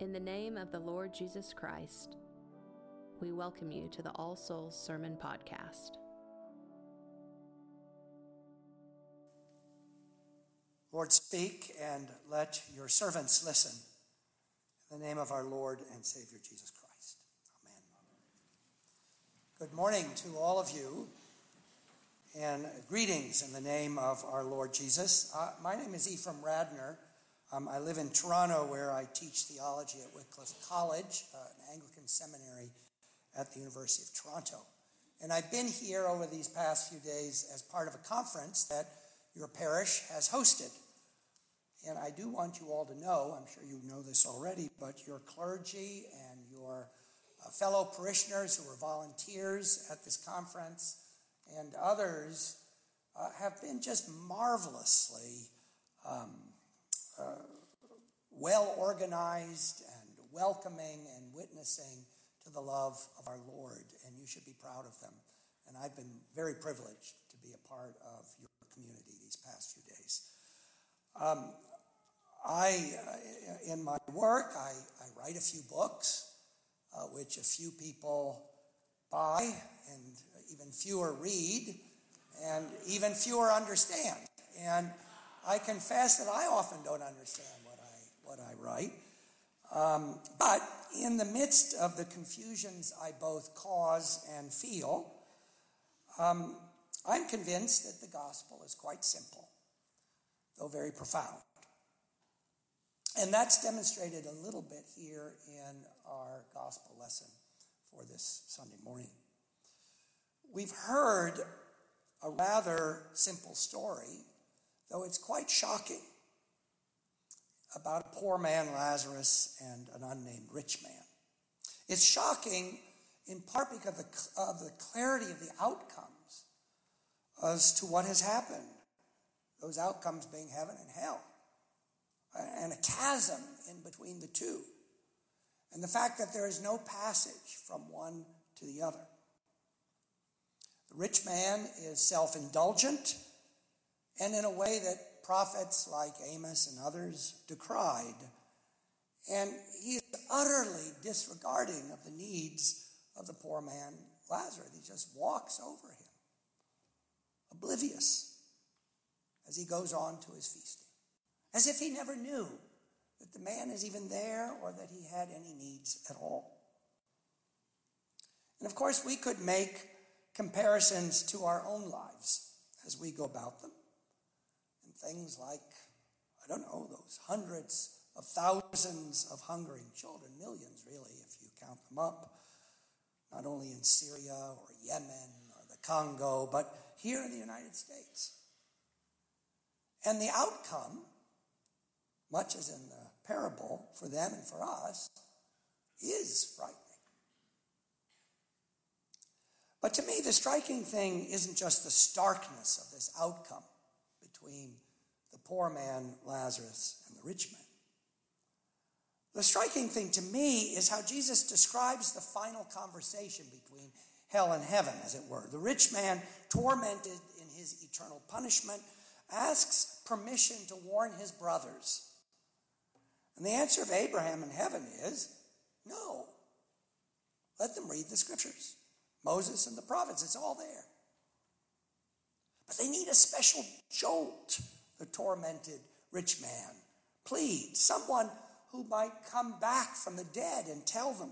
In the name of the Lord Jesus Christ, we welcome you to the All Souls Sermon Podcast. Lord, speak and let your servants listen. In the name of our Lord and Savior Jesus Christ. Amen. Good morning to all of you, and greetings in the name of our Lord Jesus. Uh, my name is Ephraim Radner. Um, I live in Toronto where I teach theology at Wycliffe College, uh, an Anglican seminary at the University of Toronto. And I've been here over these past few days as part of a conference that your parish has hosted. And I do want you all to know, I'm sure you know this already, but your clergy and your uh, fellow parishioners who were volunteers at this conference and others uh, have been just marvelously um, uh, well organized and welcoming and witnessing to the love of our Lord, and you should be proud of them. And I've been very privileged to be a part of your community these past few days. Um, I, uh, in my work, I, I, write a few books, uh, which a few people buy, and even fewer read, and even fewer understand. And I confess that I often don't understand what I, what I write. Um, but in the midst of the confusions I both cause and feel, um, I'm convinced that the gospel is quite simple, though very profound. And that's demonstrated a little bit here in our gospel lesson for this Sunday morning. We've heard a rather simple story though it's quite shocking, about a poor man, Lazarus, and an unnamed rich man. It's shocking in part because of the, of the clarity of the outcomes as to what has happened, those outcomes being heaven and hell, and a chasm in between the two, and the fact that there is no passage from one to the other. The rich man is self indulgent and in a way that prophets like Amos and others decried. And he is utterly disregarding of the needs of the poor man Lazarus. He just walks over him, oblivious, as he goes on to his feasting, as if he never knew that the man is even there or that he had any needs at all. And of course, we could make comparisons to our own lives as we go about them things like, I don't know, those hundreds of thousands of hungering children, millions really, if you count them up, not only in Syria or Yemen or the Congo, but here in the United States. And the outcome, much as in the parable, for them and for us, is frightening. But to me, the striking thing isn't just the starkness of this outcome between the poor man Lazarus and the rich man. The striking thing to me is how Jesus describes the final conversation between hell and heaven, as it were. The rich man, tormented in his eternal punishment, asks permission to warn his brothers. And the answer of Abraham in heaven is no. Let them read the scriptures Moses and the prophets, it's all there. But they need a special jolt the tormented rich man. Plead, someone who might come back from the dead and tell them.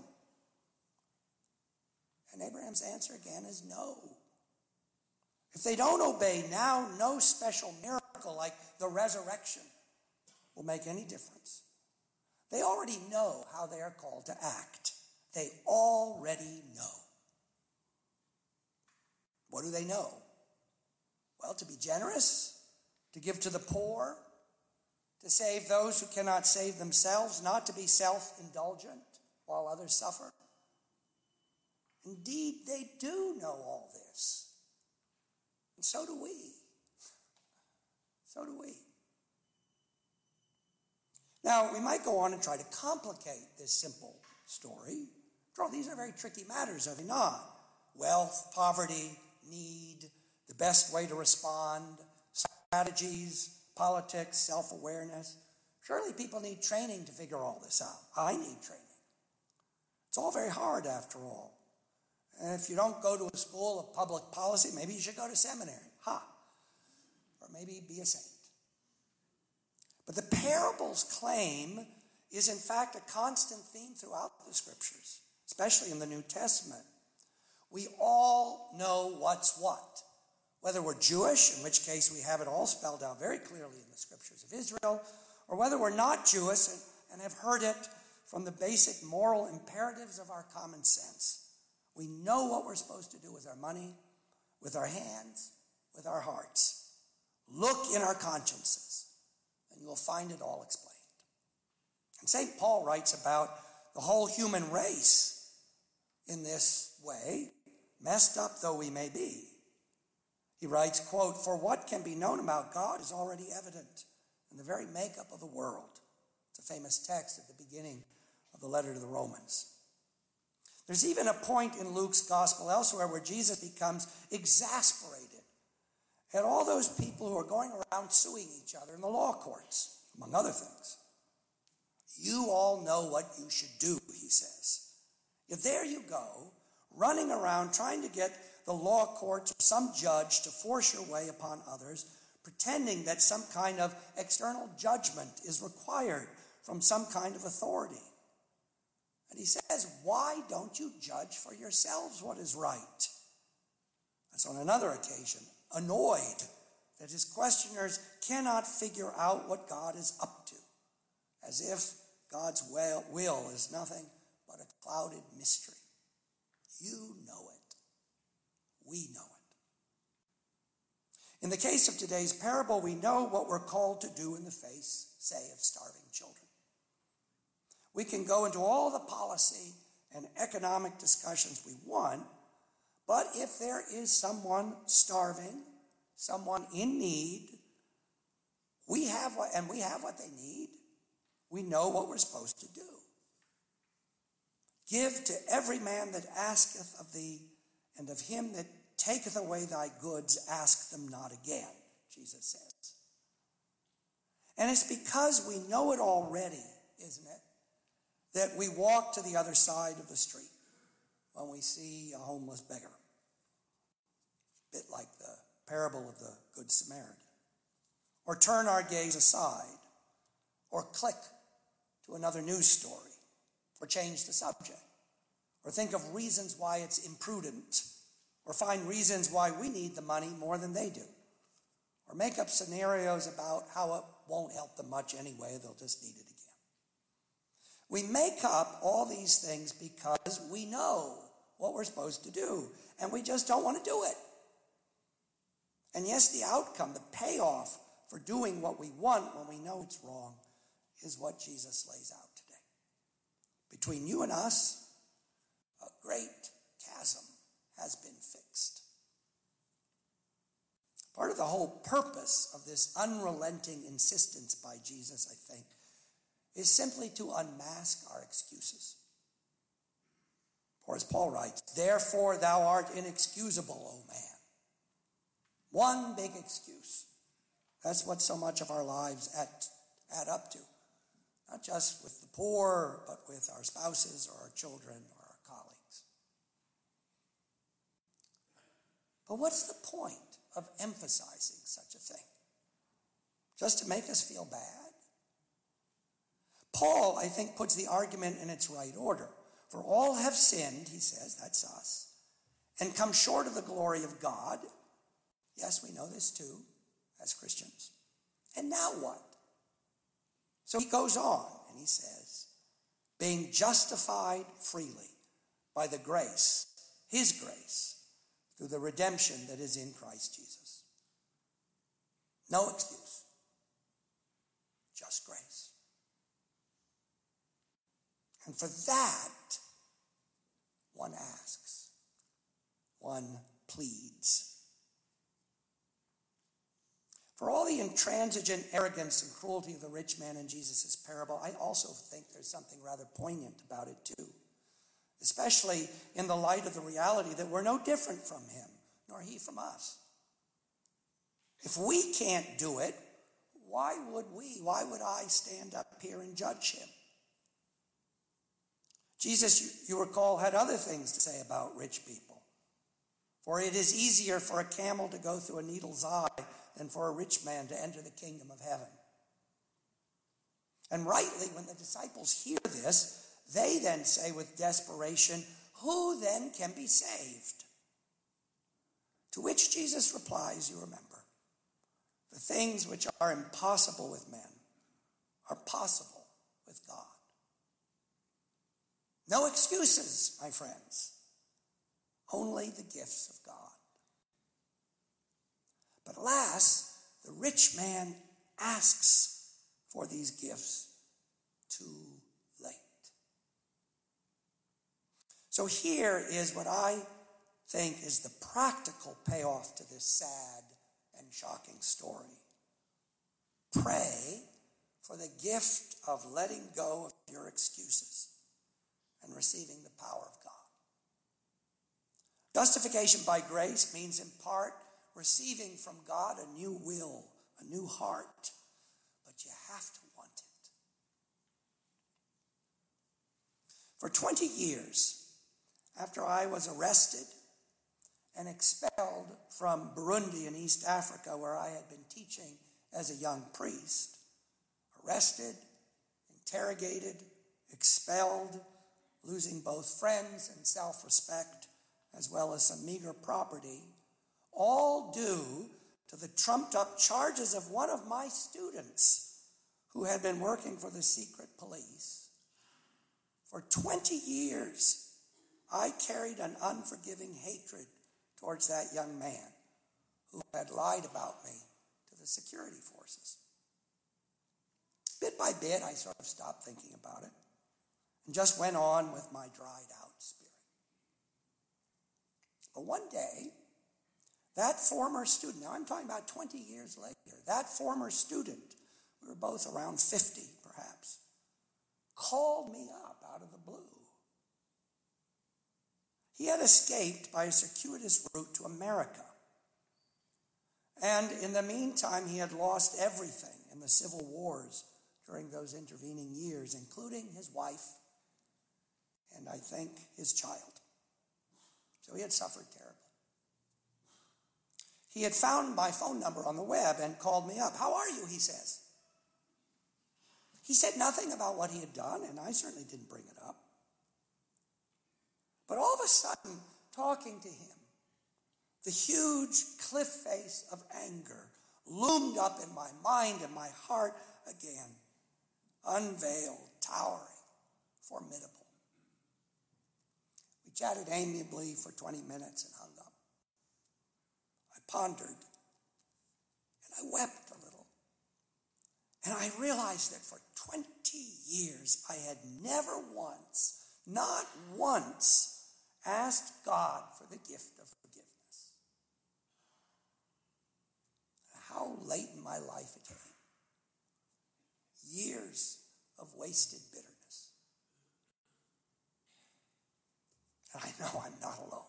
And Abraham's answer again is no. If they don't obey now, no special miracle like the resurrection will make any difference. They already know how they are called to act. They already know. What do they know? Well, to be generous, to give to the poor, to save those who cannot save themselves, not to be self indulgent while others suffer. Indeed, they do know all this. And so do we. So do we. Now, we might go on and try to complicate this simple story. After all, these are very tricky matters, are they not? Wealth, poverty, need, the best way to respond, strategies, politics, self awareness. Surely people need training to figure all this out. I need training. It's all very hard after all. And if you don't go to a school of public policy, maybe you should go to seminary. Ha! Or maybe be a saint. But the parable's claim is, in fact, a constant theme throughout the scriptures, especially in the New Testament. We all know what's what. Whether we're Jewish, in which case we have it all spelled out very clearly in the scriptures of Israel, or whether we're not Jewish and have heard it from the basic moral imperatives of our common sense. We know what we're supposed to do with our money, with our hands, with our hearts. Look in our consciences, and you'll find it all explained. And St. Paul writes about the whole human race in this way, messed up though we may be. He writes, quote, For what can be known about God is already evident in the very makeup of the world. It's a famous text at the beginning of the letter to the Romans. There's even a point in Luke's gospel elsewhere where Jesus becomes exasperated at all those people who are going around suing each other in the law courts, among other things. You all know what you should do, he says. Yet there you go, running around trying to get the law courts or some judge to force your way upon others, pretending that some kind of external judgment is required from some kind of authority. And he says, Why don't you judge for yourselves what is right? That's on another occasion, annoyed that his questioners cannot figure out what God is up to, as if God's will is nothing but a clouded mystery. You know it. We know it. In the case of today's parable, we know what we're called to do in the face, say, of starving children. We can go into all the policy and economic discussions we want, but if there is someone starving, someone in need, we have what, and we have what they need, we know what we're supposed to do. Give to every man that asketh of thee, and of him that taketh away thy goods, ask them not again, Jesus says. And it's because we know it already, isn't it? that we walk to the other side of the street when we see a homeless beggar. A bit like the parable of the Good Samaritan. Or turn our gaze aside, or click to another news story, or change the subject, or think of reasons why it's imprudent, or find reasons why we need the money more than they do, or make up scenarios about how it won't help them much anyway, they'll just need it again. we make up all these things because we know what we're supposed to do, and we just don't want to do it. And yes, the outcome, the payoff for doing what we want when we know it's wrong, is what Jesus lays out today. Between you and us, a great chasm has been fixed. Part of the whole purpose of this unrelenting insistence by Jesus, I think, is simply to unmask our excuses. Or as Paul writes, therefore thou art inexcusable, O man. One big excuse. That's what so much of our lives add, add up to. Not just with the poor, but with our spouses or our children or our colleagues. But what's the point of emphasizing such a thing? Just to make us feel bad? Paul, I think, puts the argument in its right order. For all have sinned, he says, that's us, and come short of the glory of God. Yes, we know this too, as Christians. And now what? So he goes on and he says, being justified freely by the grace, his grace, through the redemption that is in Christ Jesus. No excuse, just grace. And for that, one asks, one pleads. For all the intransigent arrogance and cruelty of the rich man in Jesus' parable, I also think there's something rather poignant about it too. Especially in the light of the reality that we're no different from him, nor he from us. If we can't do it, why would we, why would I stand up here and judge him? Jesus, you recall, had other things to say about rich people. For it is easier for a camel to go through a needle's eye than for a rich man to enter the kingdom of heaven. And rightly, when the disciples hear this, they then say with desperation, Who then can be saved? To which Jesus replies, You remember, the things which are impossible with men are possible with God. No excuses, my friends, only the gifts of God. But alas, the rich man asks for these gifts too late. So here is what I think is the practical payoff to this sad and shocking story. Pray for the gift of letting go of your excuses and receiving the power of God. Justification by grace means, in part, receiving from God a new will, a new heart, but you have to want it. For 20 years after I was arrested and expelled from Burundi in East Africa, where I had been teaching as a young priest, arrested, interrogated, expelled, losing both friends and self respect, as well as some meager property, all due to the trumped up charges of one of my students who had been working for the secret police. For 20 years, I carried an unforgiving hatred towards that young man who had lied about me to the security forces. Bit by bit, I sort of stopped thinking about it and just went on with my dried out spirit. But one day, that former student, now I'm talking about 20 years later, that former student, we were both around 50 perhaps, called me up out of the blue. He had escaped by a circuitous route to America. And in the meantime, he had lost everything in the civil wars during those intervening years, including his wife and I think his child. So he had suffered terribly. He had found my phone number on the web and called me up. How are you? He says. He said nothing about what he had done, and I certainly didn't bring it up. But all of a sudden, talking to him, the huge cliff face of anger loomed up in my mind and my heart again, unveiled, towering, formidable We chatted amiably for 20 minutes and hung up. I pondered and I wept a little. And I realized that for 20 years I had never once, not once, asked God for the gift of forgiveness. How late in my life it came. Years of wasted bitterness. And I know I'm not alone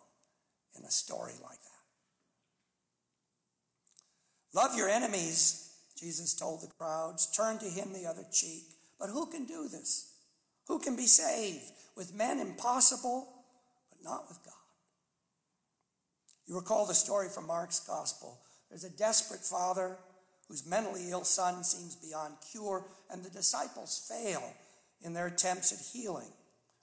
in a story like that. Love your enemies, Jesus told the crowds. Turn to him the other cheek. But who can do this? Who can be saved? With men, impossible, but not with God. You recall the story from Mark's gospel. There's a desperate father whose mentally ill son seems beyond cure, and the disciples fail in their attempts at healing.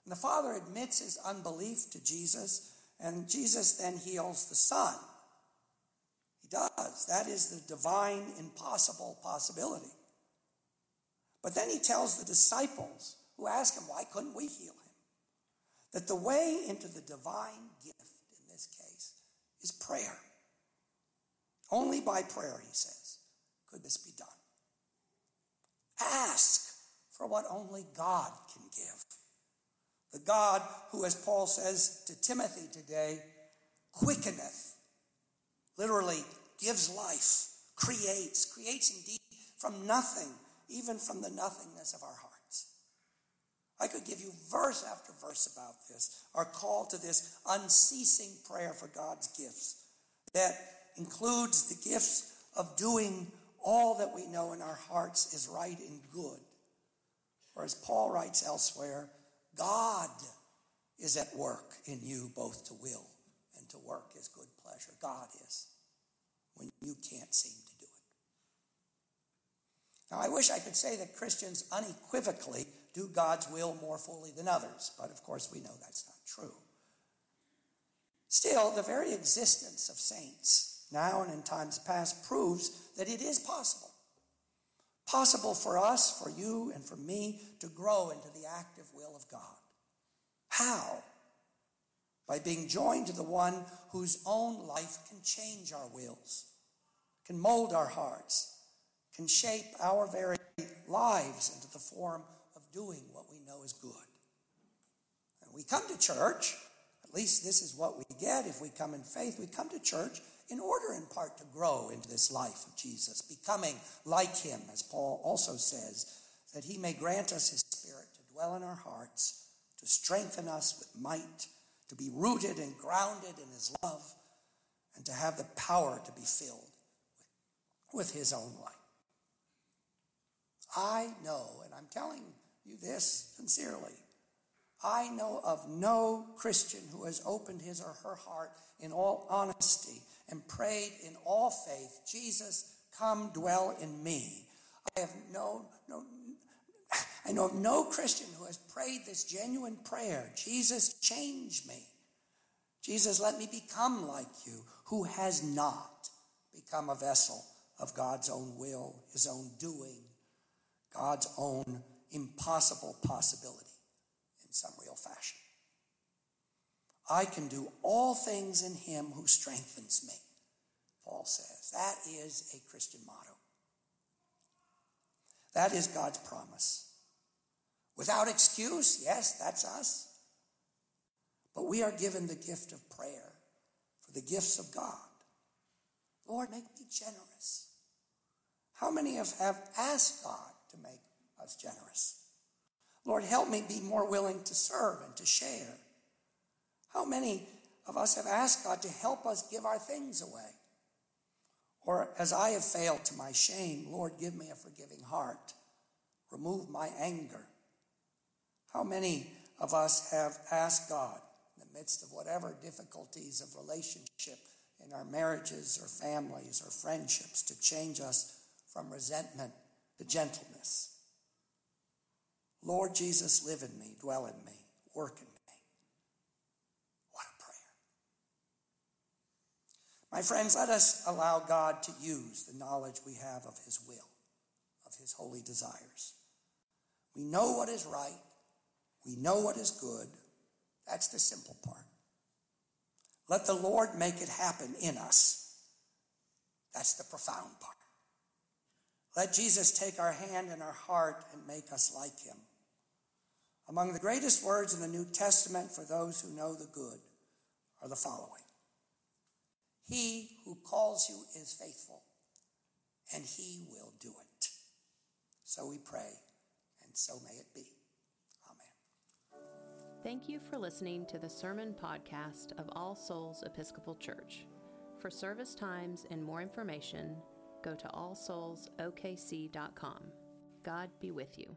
And the father admits his unbelief to Jesus, and Jesus then heals the son. He does. That is the divine, impossible possibility. But then he tells the disciples who ask him, Why couldn't we heal him? That the way into the divine gift in this case is prayer. Only by prayer, he says, could this be done. Ask for what only God can give. The God who, as Paul says to Timothy today, quickeneth, literally gives life, creates, creates indeed from nothing, even from the nothingness of our hearts. I could give you verse after verse about this, our call to this unceasing prayer for God's gifts that includes the gifts of doing all that we know in our hearts is right and good. Or as Paul writes elsewhere, God is at work in you both to will and to work his good pleasure. God is, when you can't seem to do it. Now, I wish I could say that Christians unequivocally do God's will more fully than others, but of course we know that's not true. Still, the very existence of saints, now and in times past, proves that it is possible. Possible for us, for you, and for me to grow into the active will of God. How? By being joined to the one whose own life can change our wills, can mold our hearts, can shape our very lives into the form doing what we know is good. We come to church, at least this is what we get if we come in faith. We come to church in order, in part, to grow into this life of Jesus, becoming like him, as Paul also says, that he may grant us his spirit to dwell in our hearts to strengthen us with might, to be rooted and grounded in His love, and to have the power to be filled with His own light. I know, and I'm telling you this sincerely, I know of no Christian who has opened his or her heart in all honesty and prayed in all faith, Jesus, come dwell in me. I have no, no, I know of no Christian who has prayed this genuine prayer Jesus, change me. Jesus, let me become like you, who has not become a vessel of God's own will, his own doing, God's own impossible possibility in some real fashion. I can do all things in him who strengthens me, Paul says. That is a Christian motto. That is God's promise. Without excuse, yes, that's us. But we are given the gift of prayer for the gifts of God. Lord, make me generous. How many of have asked God to make us generous? Lord, help me be more willing to serve and to share. How many of us have asked God to help us give our things away? Or as I have failed to my shame, Lord, give me a forgiving heart. Remove my anger. How many of us have asked God in the midst of whatever difficulties of relationship in our marriages or families or friendships to change us from resentment to gentleness? Lord Jesus, live in me, dwell in me, work in me. What a prayer. My friends, let us allow God to use the knowledge we have of His will, of His holy desires. We know what is right we know what is good. That's the simple part. Let the Lord make it happen in us. That's the profound part. Let Jesus take our hand and our heart and make us like him. Among the greatest words in the New Testament for those who know the good are the following He who calls you is faithful, and he will do it. So we pray, and so may it be. Amen. Thank you for listening to the sermon podcast of All Souls Episcopal Church. For service times and more information, go to allsoulsokc.com. God be with you.